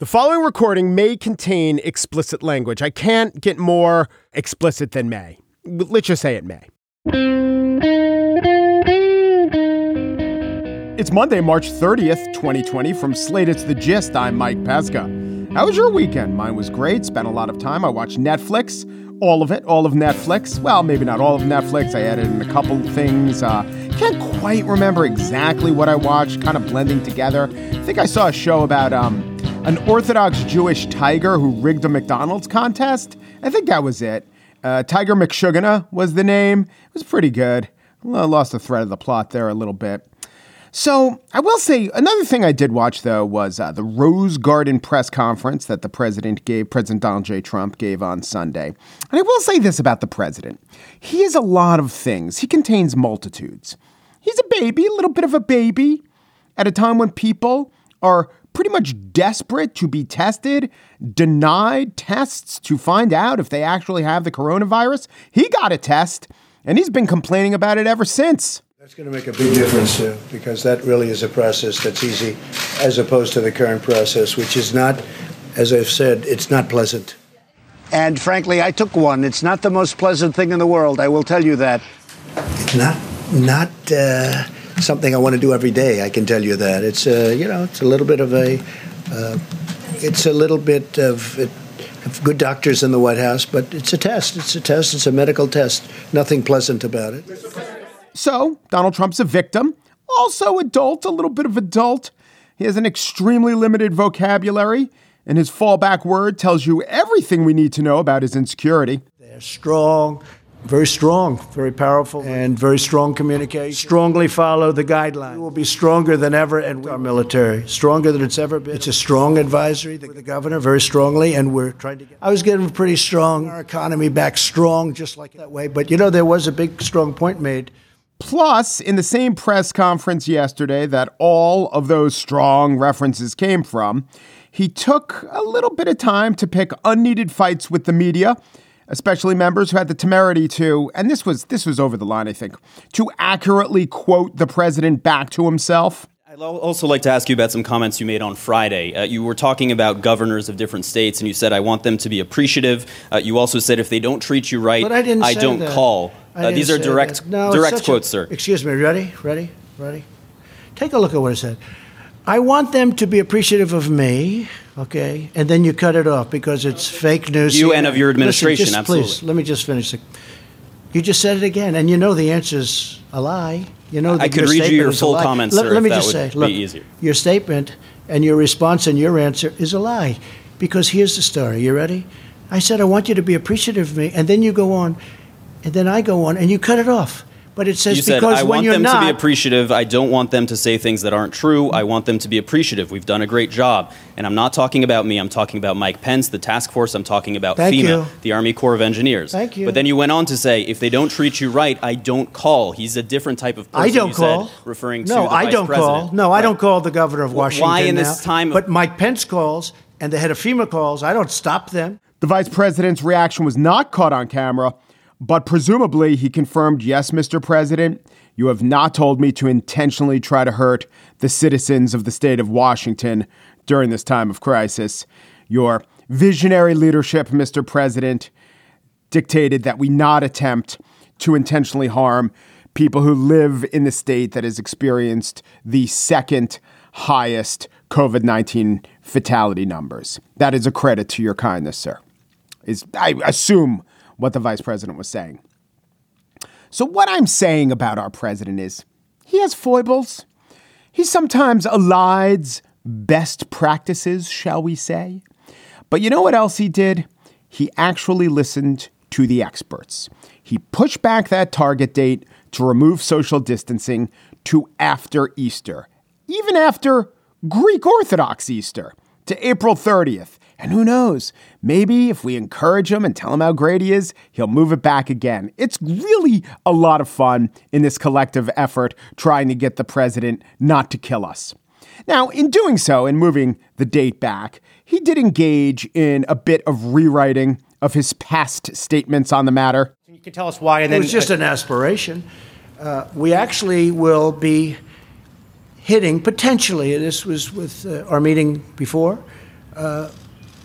The following recording may contain explicit language. I can't get more explicit than may. Let's just say it may. It's Monday, March 30th, 2020. From Slate, it's The Gist. I'm Mike Pesca. How was your weekend? Mine was great. Spent a lot of time. I watched Netflix, all of it, all of Netflix. Well, maybe not all of Netflix. I added in a couple things. Uh, can't quite remember exactly what I watched, kind of blending together. I think I saw a show about um, an Orthodox Jewish tiger who rigged a McDonald's contest. I think that was it. Uh, tiger McSugana was the name. It was pretty good. I lost the thread of the plot there a little bit. So I will say another thing I did watch though was uh, the Rose Garden press conference that the president gave, President Donald J. Trump gave on Sunday. And I will say this about the president: he is a lot of things. He contains multitudes. He's a baby, a little bit of a baby, at a time when people are pretty much desperate to be tested, denied tests to find out if they actually have the coronavirus. He got a test, and he's been complaining about it ever since. That's going to make a big difference uh, because that really is a process that's easy as opposed to the current process, which is not, as I've said, it's not pleasant. And frankly, I took one. It's not the most pleasant thing in the world. I will tell you that. It's not, not uh, something I want to do every day. I can tell you that. It's, uh, you know, it's a little bit of a, uh, it's a little bit of, of good doctors in the White House, but it's a test. It's a test. It's a medical test. Nothing pleasant about it. So Donald Trump's a victim, also adult, a little bit of adult. He has an extremely limited vocabulary, and his fallback word tells you everything we need to know about his insecurity. They're strong, very strong, very powerful, and very strong communication. Strongly follow the guidelines. We will be stronger than ever, and our military stronger than it's ever been. It's a strong advisory. The, the governor very strongly, and we're trying to. Get, I was getting pretty strong. Our economy back strong, just like that way. But you know, there was a big strong point made. Plus, in the same press conference yesterday that all of those strong references came from, he took a little bit of time to pick unneeded fights with the media, especially members who had the temerity to, and this was this was over the line, I think, to accurately quote the president back to himself. I'd also like to ask you about some comments you made on Friday. Uh, you were talking about governors of different states, and you said, I want them to be appreciative. Uh, you also said, if they don't treat you right, But I didn't say don't that. call. I Uh, these are direct. No, direct such a- quotes, sir. Excuse me. Ready? Ready? Ready? Take a look at what it said. I want them to be appreciative of me, okay? And then you cut it off because it's fake news. You and of your administration, Listen, just absolutely. Please, let me just finish. You just said it again, and you know the answer's a lie. You know I could read you your full comments, let, sir, let if me that just would say, be look, easier. your statement and your response and your answer is a lie. Because here's the story. You ready? I said, I want you to be appreciative of me. And then you go on, and then I go on, and you cut it off. But it says You said, because I when want you're them not. to be appreciative. I don't want them to say things that aren't true. I want them to be appreciative. We've done a great job. And I'm not talking about me. I'm talking about Mike Pence, the task force. I'm talking about Thank FEMA, you. the Army Corps of Engineers. Thank you. But then you went on to say, if they don't treat you right, I don't call. He's a different type of person. I don't you call. Said, referring no, to the I vice don't president. call. No, I don't call the governor of Wh- Washington. why in now. this time of- But Mike Pence calls, and the head of FEMA calls. I don't stop them. The vice president's reaction was not caught on camera, but presumably he confirmed, Yes, Mr. President, you have not told me to intentionally try to hurt the citizens of the state of Washington during this time of crisis. Your visionary leadership, Mr. President, dictated that we not attempt to intentionally harm people who live in the state that has experienced the second highest COVID 19 fatality numbers. That is a credit to your kindness, sir, is, I assume, what the vice president was saying. So, what I'm saying about our president is he has foibles. He sometimes elides best practices, shall we say. But you know what else he did? He actually listened to the experts. He pushed back that target date to remove social distancing to after Easter, even after Greek Orthodox Easter, to April 30th. And who knows, maybe if we encourage him and tell him how great he is, he'll move it back again. It's really a lot of fun in this collective effort trying to get the president not to kill us. Now, in doing so, and moving the date back, he did engage in a bit of rewriting of his past statements on the matter. You can tell us why, and It then was just an aspiration. Uh, we actually will be hitting potentially. This was with uh, our meeting before. uh,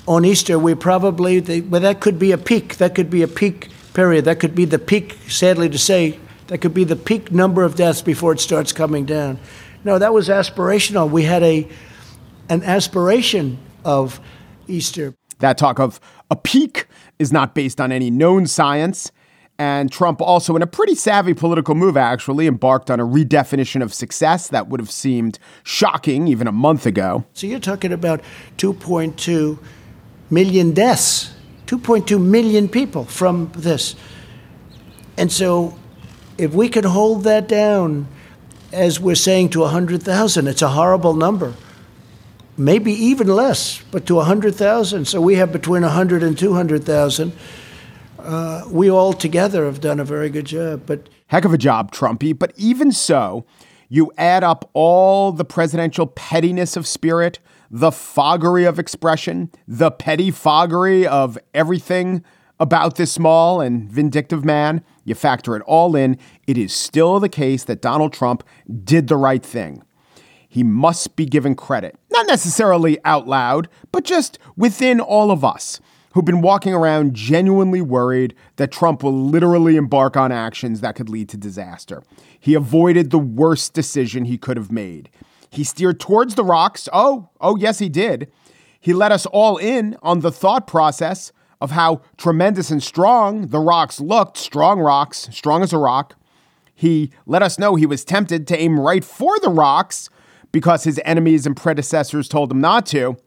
on Easter, we probably, they, well, that could be a peak. That could be a peak period. That could be the peak, sadly to say, that could be the peak number of deaths before it starts coming down. No, that was aspirational. We had a an aspiration of Easter. That talk of a peak is not based on any known science. And Trump also, in a pretty savvy political move, actually embarked on a redefinition of success that would have seemed shocking even a month ago. So you're talking about 2.2 million deaths, 2.2 million people from this. And so if we could hold that down, as we're saying, to 100,000, it's a horrible number. Maybe even less, but to 100,000. So we have between 100 and 200,000. Uh, we all together have done a very good job. But heck of a job, Trumpy. But even so, you add up all the presidential pettiness of spirit, the foggery of expression, the petty foggery of everything about this small and vindictive man, you factor it all in, it is still the case that Donald Trump did the right thing. He must be given credit, not necessarily out loud, but just within all of us who've been walking around genuinely worried that Trump will literally embark on actions that could lead to disaster. He avoided the worst decision he could have made. He steered towards the rocks. Oh, oh, yes, he did. He let us all in on the thought process of how tremendous and strong the rocks looked strong rocks, strong as a rock. He let us know he was tempted to aim right for the rocks because his enemies and predecessors told him not to.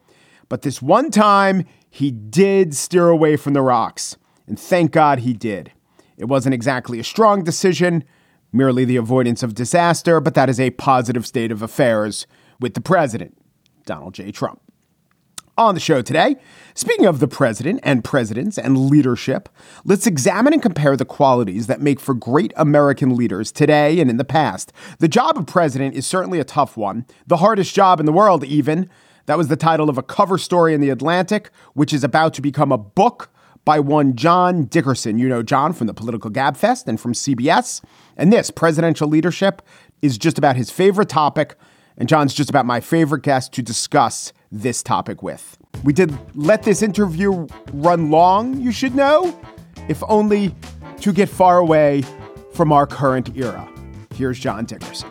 But this one time, he did steer away from the rocks. And thank God he did. It wasn't exactly a strong decision, merely the avoidance of disaster, but that is a positive state of affairs with the president, Donald J. Trump. On the show today, speaking of the president and presidents and leadership, let's examine and compare the qualities that make for great American leaders today and in the past. The job of president is certainly a tough one, the hardest job in the world, even. That was the title of a cover story in The Atlantic, which is about to become a book by one John Dickerson. You know John from the Political Gabfest and from CBS. And this, presidential leadership, is just about his favorite topic. And John's just about my favorite guest to discuss this topic with. We did let this interview run long, you should know, if only to get far away from our current era. Here's John Dickerson.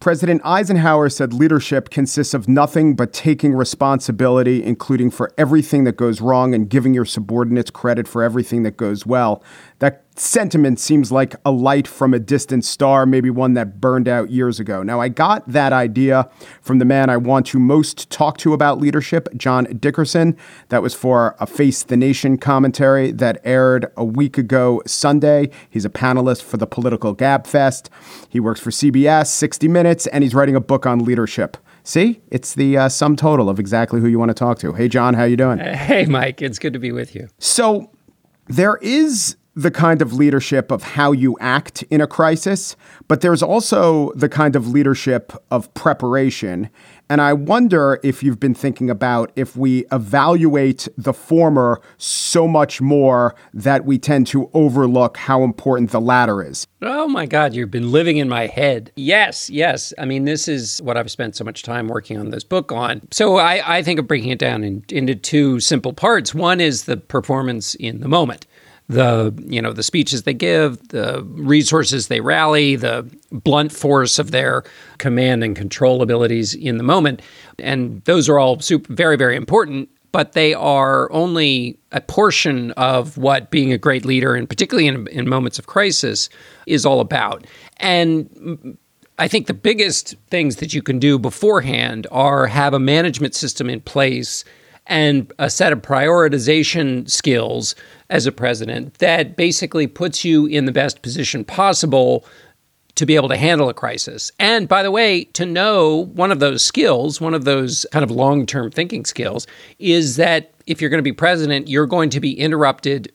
President Eisenhower said leadership consists of nothing but taking responsibility, including for everything that goes wrong and giving your subordinates credit for everything that goes well. That sentiment seems like a light from a distant star, maybe one that burned out years ago. Now, I got that idea from the man I want to most talk to about leadership, John Dickerson. That was for a Face the Nation commentary that aired a week ago Sunday. He's a panelist for the Political Gabfest. He works for CBS, 60 Minutes, and he's writing a book on leadership. See, it's the uh, sum total of exactly who you want to talk to. Hey, John, how you doing? Hey, Mike. It's good to be with you. So there is the kind of leadership of how you act in a crisis, but there's also the kind of leadership of preparation. And I wonder if you've been thinking about if we evaluate the former so much more that we tend to overlook how important the latter is. Oh my God, you've been living in my head. Yes, yes. I mean, this is what I've spent so much time working on this book on. So I, I think of breaking it down in, into two simple parts. One is the performance in the moment the you know the speeches they give, the resources they rally, the blunt force of their command and control abilities in the moment, and those are all super, very very important. But they are only a portion of what being a great leader, and particularly in, in moments of crisis, is all about. And I think the biggest things that you can do beforehand are have a management system in place and a set of prioritization skills as a president that basically puts you in the best position possible to be able to handle a crisis. And by the way, to know one of those skills, one of those kind of long term thinking skills, is that if you're going to be president, you're going to be interrupted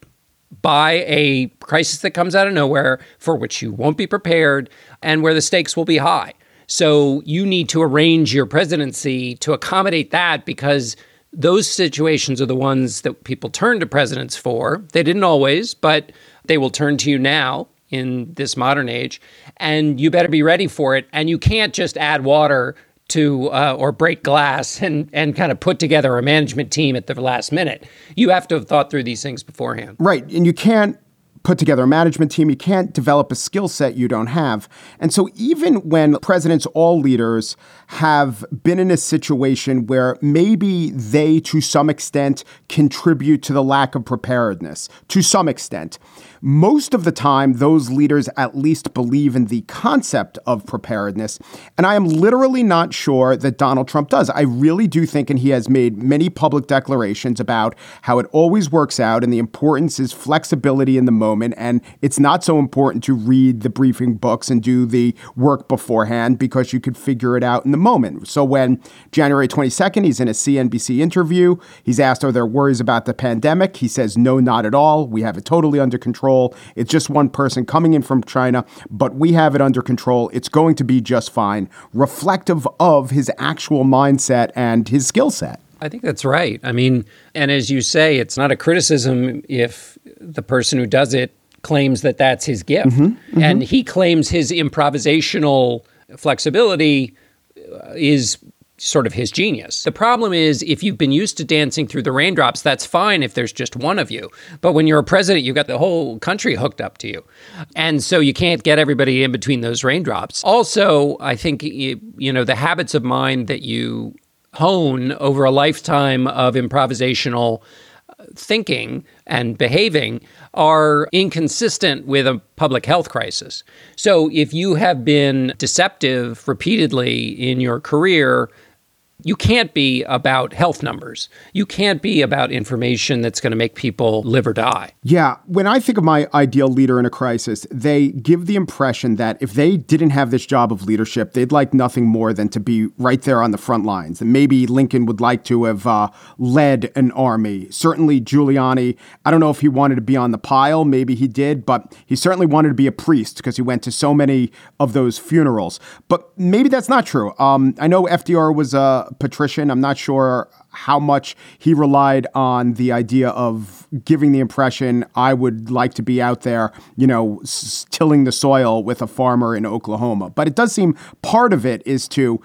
by a crisis that comes out of nowhere for which you won't be prepared and where the stakes will be high. So you need to arrange your presidency to accommodate that because those situations are the ones that people turn to presidents for. They didn't always, but they will turn to you now in this modern age. And you better be ready for it. And you can't just add water to uh, or break glass and and kind of put together a management team at the last minute. You have to have thought through these things beforehand. Right, and you can't put together a management team. You can't develop a skill set you don't have. And so, even when presidents, all leaders, have been in a situation where maybe they, to some extent, contribute to the lack of preparedness, to some extent, most of the time, those leaders at least believe in the concept of preparedness. And I am literally not sure that Donald Trump does. I really do think, and he has made many public declarations about how it always works out and the importance is flexibility in the moment. And it's not so important to read the briefing books and do the work beforehand because you could figure it out in the moment. So when January 22nd, he's in a CNBC interview, he's asked, Are there worries about the pandemic? He says, No, not at all. We have it totally under control control. It's just one person coming in from China, but we have it under control. It's going to be just fine, reflective of his actual mindset and his skill set. I think that's right. I mean, and as you say, it's not a criticism if the person who does it claims that that's his gift. Mm-hmm, mm-hmm. And he claims his improvisational flexibility is sort of his genius. The problem is if you've been used to dancing through the raindrops, that's fine if there's just one of you. But when you're a president, you've got the whole country hooked up to you. And so you can't get everybody in between those raindrops. Also, I think you know the habits of mind that you hone over a lifetime of improvisational uh, thinking and behaving are inconsistent with a public health crisis. So if you have been deceptive repeatedly in your career, you can't be about health numbers. You can't be about information that's going to make people live or die. Yeah. When I think of my ideal leader in a crisis, they give the impression that if they didn't have this job of leadership, they'd like nothing more than to be right there on the front lines. And maybe Lincoln would like to have uh, led an army. Certainly Giuliani, I don't know if he wanted to be on the pile. Maybe he did, but he certainly wanted to be a priest because he went to so many of those funerals. But maybe that's not true. Um, I know FDR was a patrician. I'm not sure how much he relied on the idea of giving the impression I would like to be out there, you know, s- tilling the soil with a farmer in Oklahoma. But it does seem part of it is to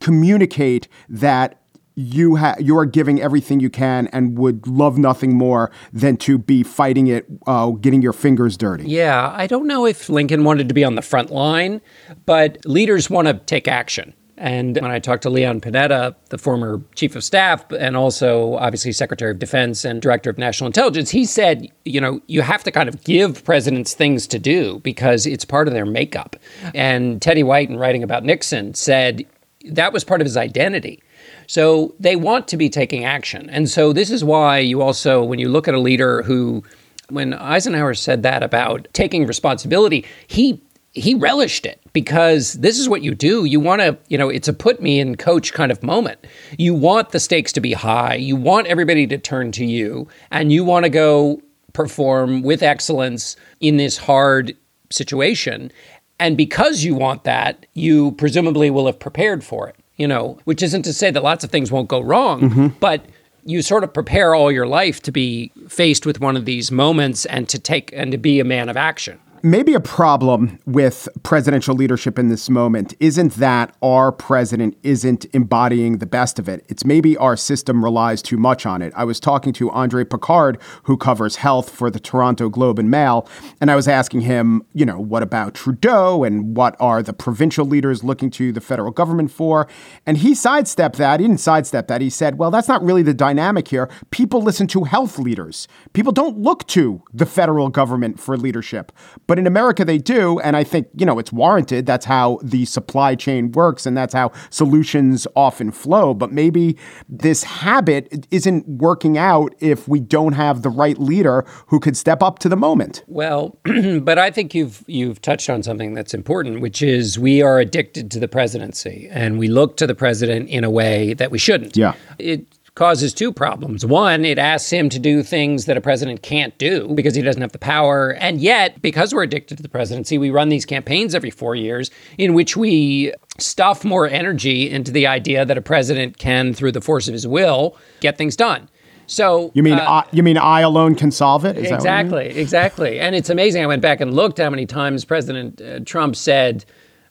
communicate that you ha- you are giving everything you can and would love nothing more than to be fighting it, uh, getting your fingers dirty. Yeah, I don't know if Lincoln wanted to be on the front line, but leaders want to take action. And when I talked to Leon Panetta, the former chief of staff, and also obviously Secretary of Defense and Director of National Intelligence, he said, you know, you have to kind of give presidents things to do because it's part of their makeup. And Teddy White, in writing about Nixon, said that was part of his identity. So they want to be taking action. And so this is why you also, when you look at a leader who, when Eisenhower said that about taking responsibility, he he relished it because this is what you do. You want to, you know, it's a put me in coach kind of moment. You want the stakes to be high. You want everybody to turn to you and you want to go perform with excellence in this hard situation. And because you want that, you presumably will have prepared for it, you know, which isn't to say that lots of things won't go wrong, mm-hmm. but you sort of prepare all your life to be faced with one of these moments and to take and to be a man of action maybe a problem with presidential leadership in this moment isn't that our president isn't embodying the best of it. It's maybe our system relies too much on it. I was talking to Andre Picard, who covers health for the Toronto Globe and Mail, and I was asking him, you know, what about Trudeau and what are the provincial leaders looking to the federal government for? And he sidestepped that. He didn't sidestep that. He said, well, that's not really the dynamic here. People listen to health leaders. People don't look to the federal government for leadership. But in America, they do. And I think, you know, it's warranted. That's how the supply chain works and that's how solutions often flow. But maybe this habit isn't working out if we don't have the right leader who could step up to the moment. Well, but I think you've you've touched on something that's important, which is we are addicted to the presidency and we look to the president in a way that we shouldn't. Yeah. It causes two problems. One, it asks him to do things that a president can't do because he doesn't have the power. And yet, because we're addicted to the presidency, we run these campaigns every four years in which we stuff more energy into the idea that a president can, through the force of his will, get things done. So you mean uh, I, you mean I alone can solve it? Is exactly, exactly. And it's amazing. I went back and looked how many times President uh, Trump said,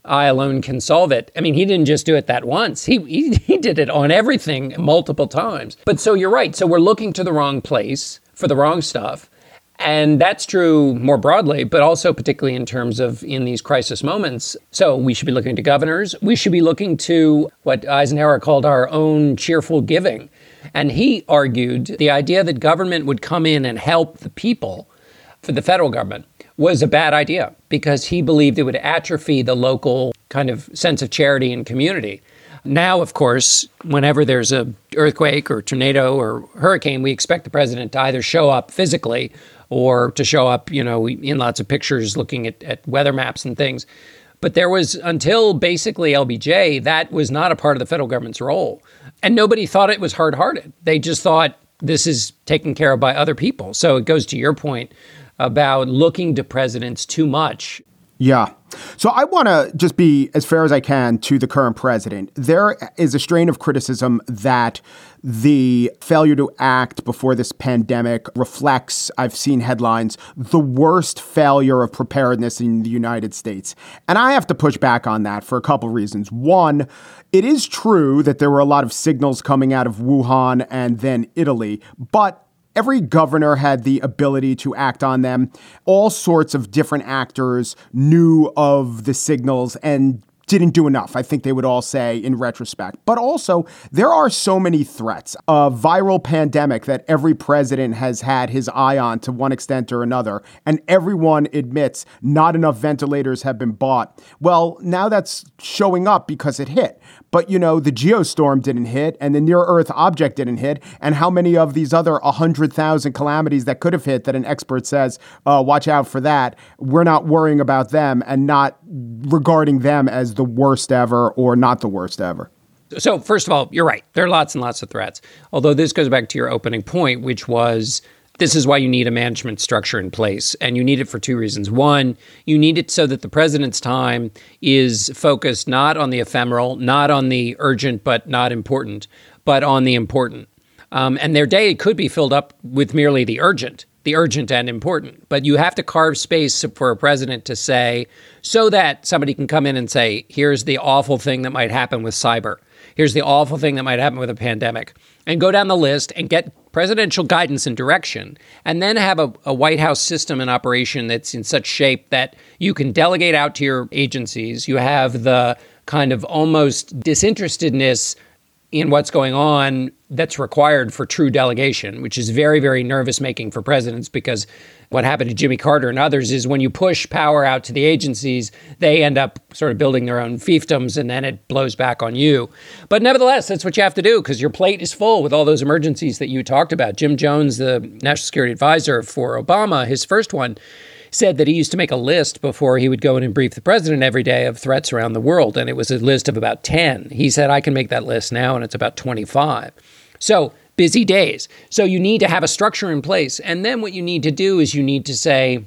I alone can solve it. I mean, he didn't just do it that once. He, he, he did it on everything multiple times. But so you're right. So we're looking to the wrong place for the wrong stuff. And that's true more broadly, but also particularly in terms of in these crisis moments. So we should be looking to governors. We should be looking to what Eisenhower called our own cheerful giving. And he argued the idea that government would come in and help the people for the federal government was a bad idea because he believed it would atrophy the local kind of sense of charity and community. Now, of course, whenever there's a earthquake or tornado or hurricane, we expect the president to either show up physically or to show up, you know, in lots of pictures looking at, at weather maps and things. But there was, until basically LBJ, that was not a part of the federal government's role. And nobody thought it was hard hearted. They just thought this is taken care of by other people. So it goes to your point about looking to presidents too much. Yeah. So I want to just be as fair as I can to the current president. There is a strain of criticism that the failure to act before this pandemic reflects, I've seen headlines, the worst failure of preparedness in the United States. And I have to push back on that for a couple reasons. One, it is true that there were a lot of signals coming out of Wuhan and then Italy, but every governor had the ability to act on them. All sorts of different actors knew of the signals and didn't do enough, I think they would all say in retrospect. But also, there are so many threats. A viral pandemic that every president has had his eye on to one extent or another, and everyone admits not enough ventilators have been bought. Well, now that's showing up because it hit. But, you know, the geostorm didn't hit, and the near Earth object didn't hit, and how many of these other 100,000 calamities that could have hit that an expert says, uh, watch out for that, we're not worrying about them and not regarding them as the worst ever or not the worst ever? So, first of all, you're right. There are lots and lots of threats. Although this goes back to your opening point, which was this is why you need a management structure in place. And you need it for two reasons. One, you need it so that the president's time is focused not on the ephemeral, not on the urgent but not important, but on the important. Um, and their day could be filled up with merely the urgent the urgent and important. But you have to carve space for a president to say, so that somebody can come in and say, here's the awful thing that might happen with cyber. Here's the awful thing that might happen with a pandemic. And go down the list and get presidential guidance and direction. And then have a, a White House system in operation that's in such shape that you can delegate out to your agencies. You have the kind of almost disinterestedness in what's going on that's required for true delegation, which is very, very nervous making for presidents because what happened to Jimmy Carter and others is when you push power out to the agencies, they end up sort of building their own fiefdoms and then it blows back on you. But nevertheless, that's what you have to do because your plate is full with all those emergencies that you talked about. Jim Jones, the national security advisor for Obama, his first one, said that he used to make a list before he would go in and brief the president every day of threats around the world. And it was a list of about 10. He said, I can make that list now, and it's about 25. So, busy days. So, you need to have a structure in place. And then what you need to do is you need to say,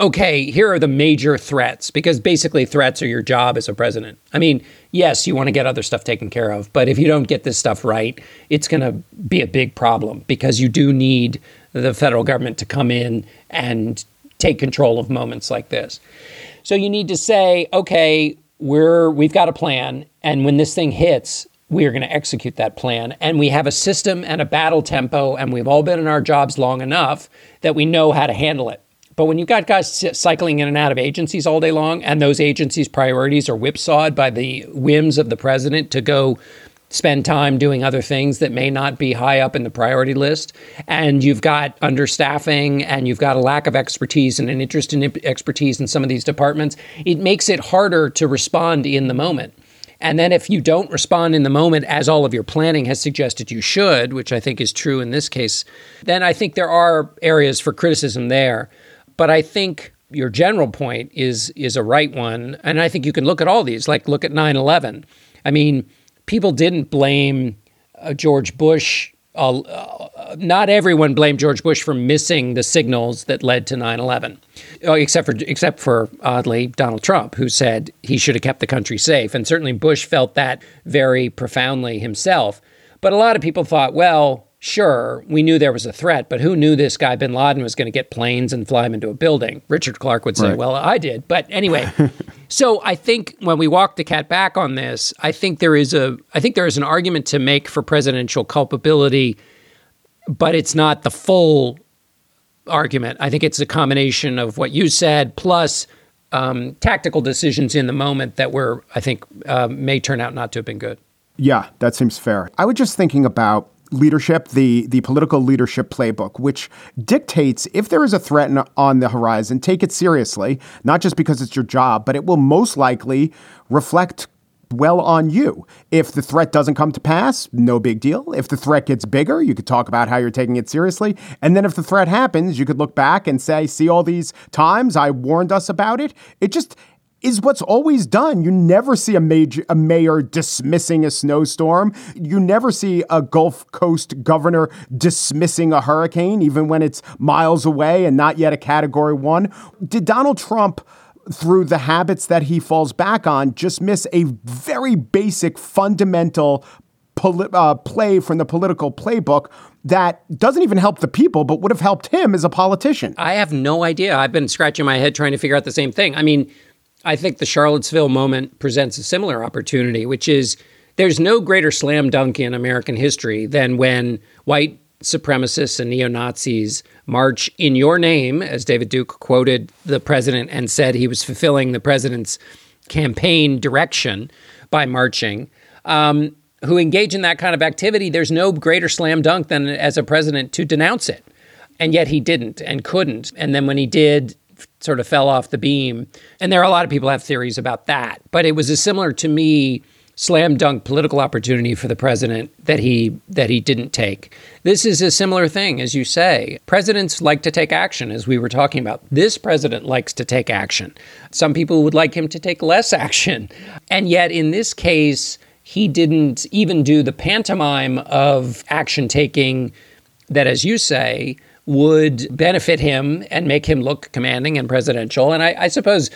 okay, here are the major threats, because basically threats are your job as a president. I mean, yes, you want to get other stuff taken care of, but if you don't get this stuff right, it's going to be a big problem because you do need the federal government to come in and take control of moments like this. So you need to say, okay, we're we've got a plan, and when this thing hits, we are going to execute that plan. And we have a system and a battle tempo, and we've all been in our jobs long enough that we know how to handle it. But when you've got guys cycling in and out of agencies all day long, and those agencies' priorities are whipsawed by the whims of the president to go spend time doing other things that may not be high up in the priority list, and you've got understaffing and you've got a lack of expertise and an interest in expertise in some of these departments, it makes it harder to respond in the moment. And then if you don't respond in the moment as all of your planning has suggested you should, which I think is true in this case, then I think there are areas for criticism there. But I think your general point is is a right one, and I think you can look at all these, like look at 9/11. I mean, people didn't blame uh, George Bush. Uh, uh, not everyone blamed George Bush for missing the signals that led to 9/11, uh, except for except for oddly Donald Trump, who said he should have kept the country safe, and certainly Bush felt that very profoundly himself. But a lot of people thought, well, sure, we knew there was a threat, but who knew this guy bin Laden was going to get planes and fly him into a building? Richard Clarke would say, Right. well, I did. But anyway, so I think when we walk the cat back on this, I think there is a I think there is an argument to make for presidential culpability, but it's not the full argument. I think it's a combination of what you said plus um, tactical decisions in the moment that were, I think, uh, may turn out not to have been good. Yeah, that seems fair. I was just thinking about leadership, the the political leadership playbook, which dictates if there is a threat on the horizon, take it seriously, not just because it's your job, but it will most likely reflect well on you. If the threat doesn't come to pass, no big deal. If the threat gets bigger, you could talk about how you're taking it seriously. And then if the threat happens, you could look back and say, see all these times I warned us about it. It just is what's always done. You never see a major a mayor dismissing a snowstorm. You never see a Gulf Coast governor dismissing a hurricane, even when it's miles away and not yet a category one. Did Donald Trump through the habits that he falls back on, just miss a very basic, fundamental poli- uh, play from the political playbook that doesn't even help the people, but would have helped him as a politician. I have no idea. I've been scratching my head trying to figure out the same thing. I mean, I think the Charlottesville moment presents a similar opportunity, which is there's no greater slam dunk in American history than when white supremacists and neo Nazis march in your name, as David Duke quoted the president and said he was fulfilling the president's campaign direction by marching. Um, who engage in that kind of activity, there's no greater slam dunk than as a president to denounce it. And yet he didn't and couldn't. And then when he did, sort of fell off the beam. And there are a lot of people have theories about that. But it was a similar to me slam dunk political opportunity for the president that he that he didn't take. This is a similar thing as you say. Presidents like to take action as we were talking about. This president likes to take action. Some people would like him to take less action. And yet in this case he didn't even do the pantomime of action taking that as you say would benefit him and make him look commanding and presidential. And I, I suppose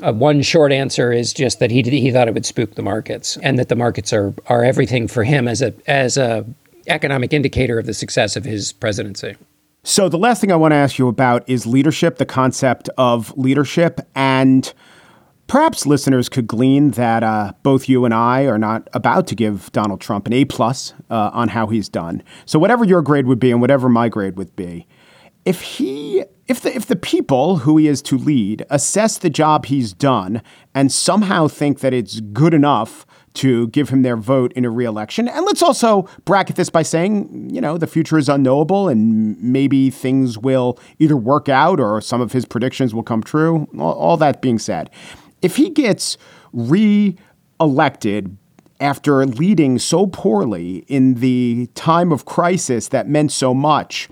uh, one short answer is just that he he thought it would spook the markets, and that the markets are are everything for him as a as a economic indicator of the success of his presidency. So the last thing I want to ask you about is leadership, the concept of leadership, and perhaps listeners could glean that uh, both you and I are not about to give Donald Trump an A plus uh, on how he's done. So whatever your grade would be and whatever my grade would be, if he if the if the people who he is to lead assess the job he's done and somehow think that it's good enough to give him their vote in a reelection. And let's also bracket this by saying, you know, the future is unknowable and maybe things will either work out or some of his predictions will come true. All, all that being said, if he gets re-elected after leading so poorly in the time of crisis that meant so much,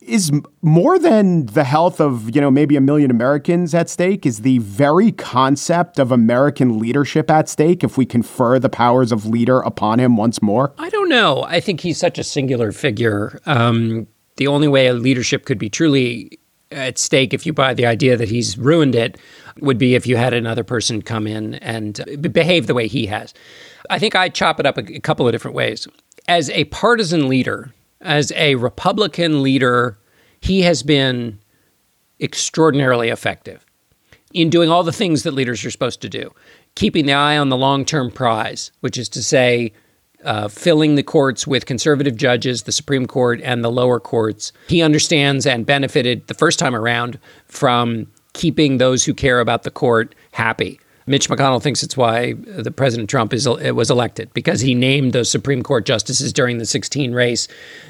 is more than the health of, you know, maybe a million Americans at stake, is the very concept of American leadership at stake if we confer the powers of leader upon him once more? I don't know. I think he's such a singular figure. Um, the only way a leadership could be truly at stake, if you buy the idea that he's ruined it, would be if you had another person come in and uh, behave the way he has. I think I chop it up a, couple of different ways. As a partisan leader, as a Republican leader, he has been extraordinarily effective in doing all the things that leaders are supposed to do, keeping the eye on the long term prize, which is to say, uh, filling the courts with conservative judges, the Supreme Court and the lower courts. He understands and benefited the first time around from keeping those who care about the court happy. Mitch McConnell thinks it's why the President Trump is was elected because he named those Supreme Court justices during the 16 race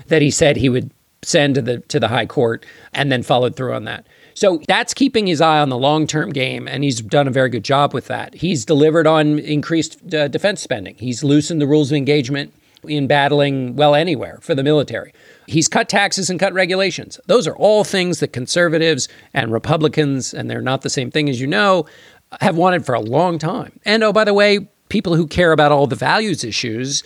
that he said he would send to the to the High Court and then followed through on that. So that's keeping his eye on the long term game, and he's done a very good job with that. He's delivered on increased uh, defense spending. He's loosened the rules of engagement in battling well anywhere for the military. He's cut taxes and cut regulations. Those are all things that conservatives and Republicans, and they're not the same thing as you know, have wanted for a long time. And oh, by the way, people who care about all the values issues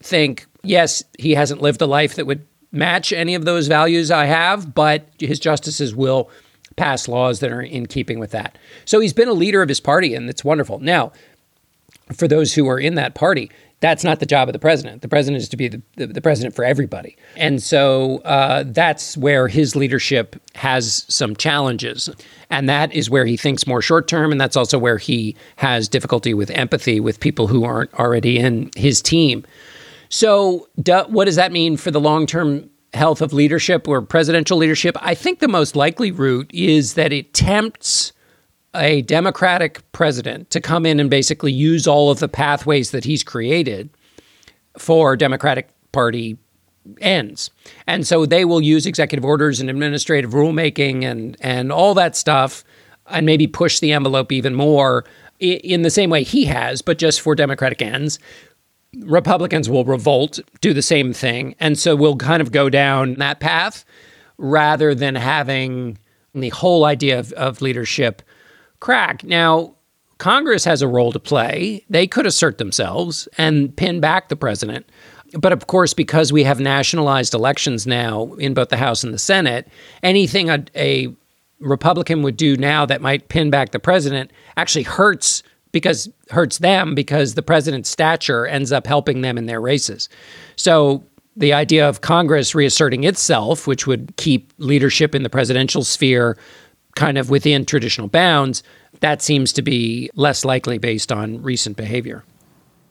think, yes, he hasn't lived a life that would match any of those values I have, but his justices will pass laws that are in keeping with that. So he's been a leader of his party, and it's wonderful. Now, for those who are in that party, That's not the job of the president. The president is to be the, the, the president for everybody. And so uh, that's where his leadership has some challenges. And that is where he thinks more short term. And that's also where he has difficulty with empathy with people who aren't already in his team. So, do, what does that mean for the long term health of leadership or presidential leadership? I think the most likely route is that it tempts a Democratic president to come in and basically use all of the pathways that he's created for Democratic Party ends. And so they will use executive orders and administrative rulemaking and and all that stuff and maybe push the envelope even more in the same way he has, but just for Democratic ends. Republicans will revolt, do the same thing. And so we'll kind of go down that path rather than having the whole idea of, of leadership crack. Now, Congress has a role to play. They could assert themselves and pin back the president. But of course, because we have nationalized elections now in both the House and the Senate, anything a, a Republican would do now that might pin back the president actually hurts because hurts them because the president's stature ends up helping them in their races. So the idea of Congress reasserting itself, which would keep leadership in the presidential sphere kind of within traditional bounds, that seems to be less likely based on recent behavior.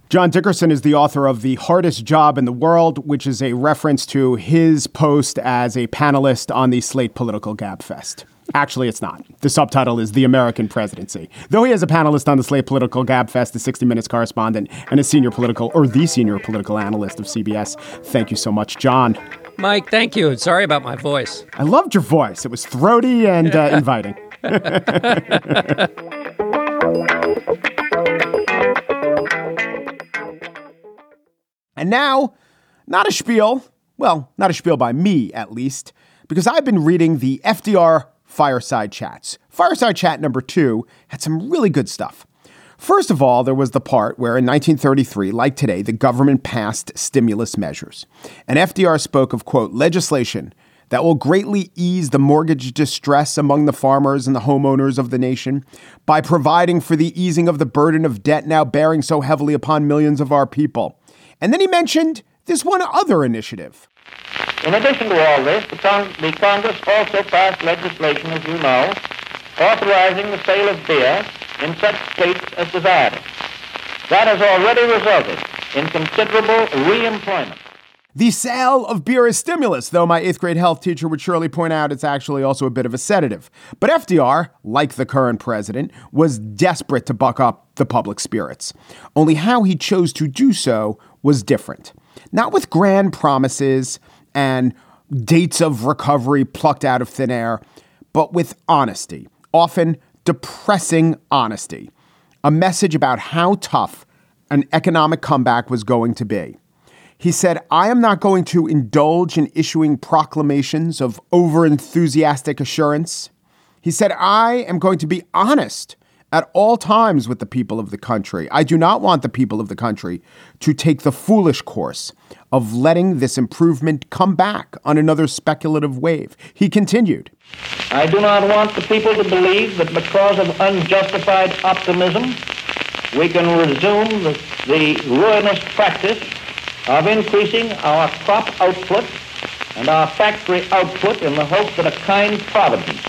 John Dickerson is the author of The Hardest Job in the World, which is a reference to his post as a panelist on the Slate Political Gabfest. Actually, it's not. The subtitle is The American Presidency. Though he is a panelist on the Slate Political Gabfest, a 60 Minutes correspondent, and a senior political, or the senior political analyst of CBS. Thank you so much, John. Mike, thank you. Sorry about my voice. I loved your voice. It was throaty and uh, inviting. and now, not a spiel. Well, not a spiel by me, at least, because I've been reading the FDR Fireside Chats. Fireside Chat number two had some really good stuff. First of all, there was the part where in 1933, like today, the government passed stimulus measures. And FDR spoke of, quote, legislation that will greatly ease the mortgage distress among the farmers and the homeowners of the nation by providing for the easing of the burden of debt now bearing so heavily upon millions of our people. And then he mentioned this one other initiative. In addition to all this, the, the Congress also passed legislation, as you know, authorizing the sale of beer in such states as it. That has already resulted in considerable reemployment. The sale of beer is stimulus, though my eighth grade health teacher would surely point out it's actually also a bit of a sedative. But FDR, like the current president, was desperate to buck up the public spirits. Only how he chose to do so was different. Not with grand promises and dates of recovery plucked out of thin air, but with honesty, often depressing honesty, a message about how tough an economic comeback was going to be. He said, I am not going to indulge in issuing proclamations of overenthusiastic assurance. He said, I am going to be honest at all times with the people of the country. I do not want the people of the country to take the foolish course of letting this improvement come back on another speculative wave. He continued I do not want the people to believe that because of unjustified optimism, we can resume the, the ruinous practice of increasing our crop output and our factory output in the hope that a kind providence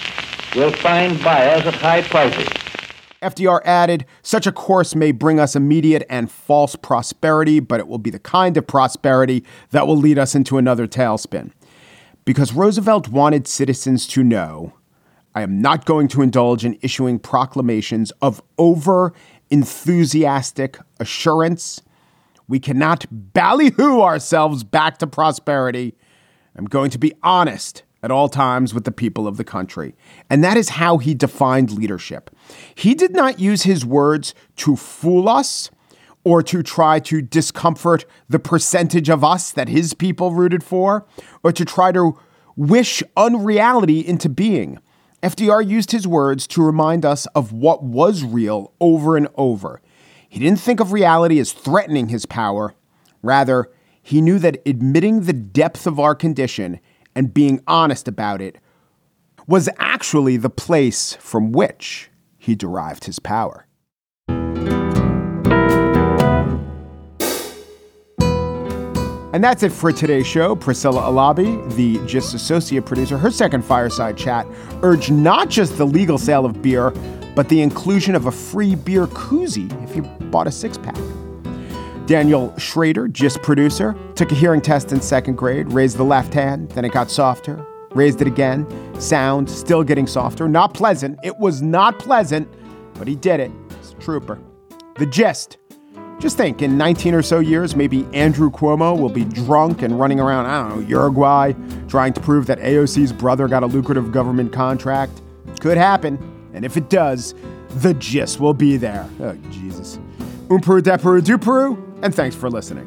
will find buyers at high prices. FDR added, such a course may bring us immediate and false prosperity, but it will be the kind of prosperity that will lead us into another tailspin. Because Roosevelt wanted citizens to know I am not going to indulge in issuing proclamations of over enthusiastic assurance. We cannot ballyhoo ourselves back to prosperity. I'm going to be honest at all times with the people of the country. And that is how he defined leadership. He did not use his words to fool us or to try to discomfort the percentage of us that his people rooted for or to try to wish unreality into being. FDR used his words to remind us of what was real over and over. He didn't think of reality as threatening his power. Rather, he knew that admitting the depth of our condition and being honest about it was actually the place from which he derived his power. And that's it for today's show. Priscilla Alabi, the GIST associate producer, her second fireside chat urged not just the legal sale of beer, but the inclusion of a free beer koozie if you bought a six pack. Daniel Schrader, GIST producer, took a hearing test in second grade, raised the left hand, then it got softer, raised it again, sound still getting softer. Not pleasant. It was not pleasant, but he did it. It's a trooper. The gist. Just think, in 19 or so years, maybe Andrew Cuomo will be drunk and running around, I don't know, Uruguay, trying to prove that AOC's brother got a lucrative government contract. Could happen. And if it does, the gist will be there. Oh, Jesus. Umperu, deperu, duperu, and thanks for listening.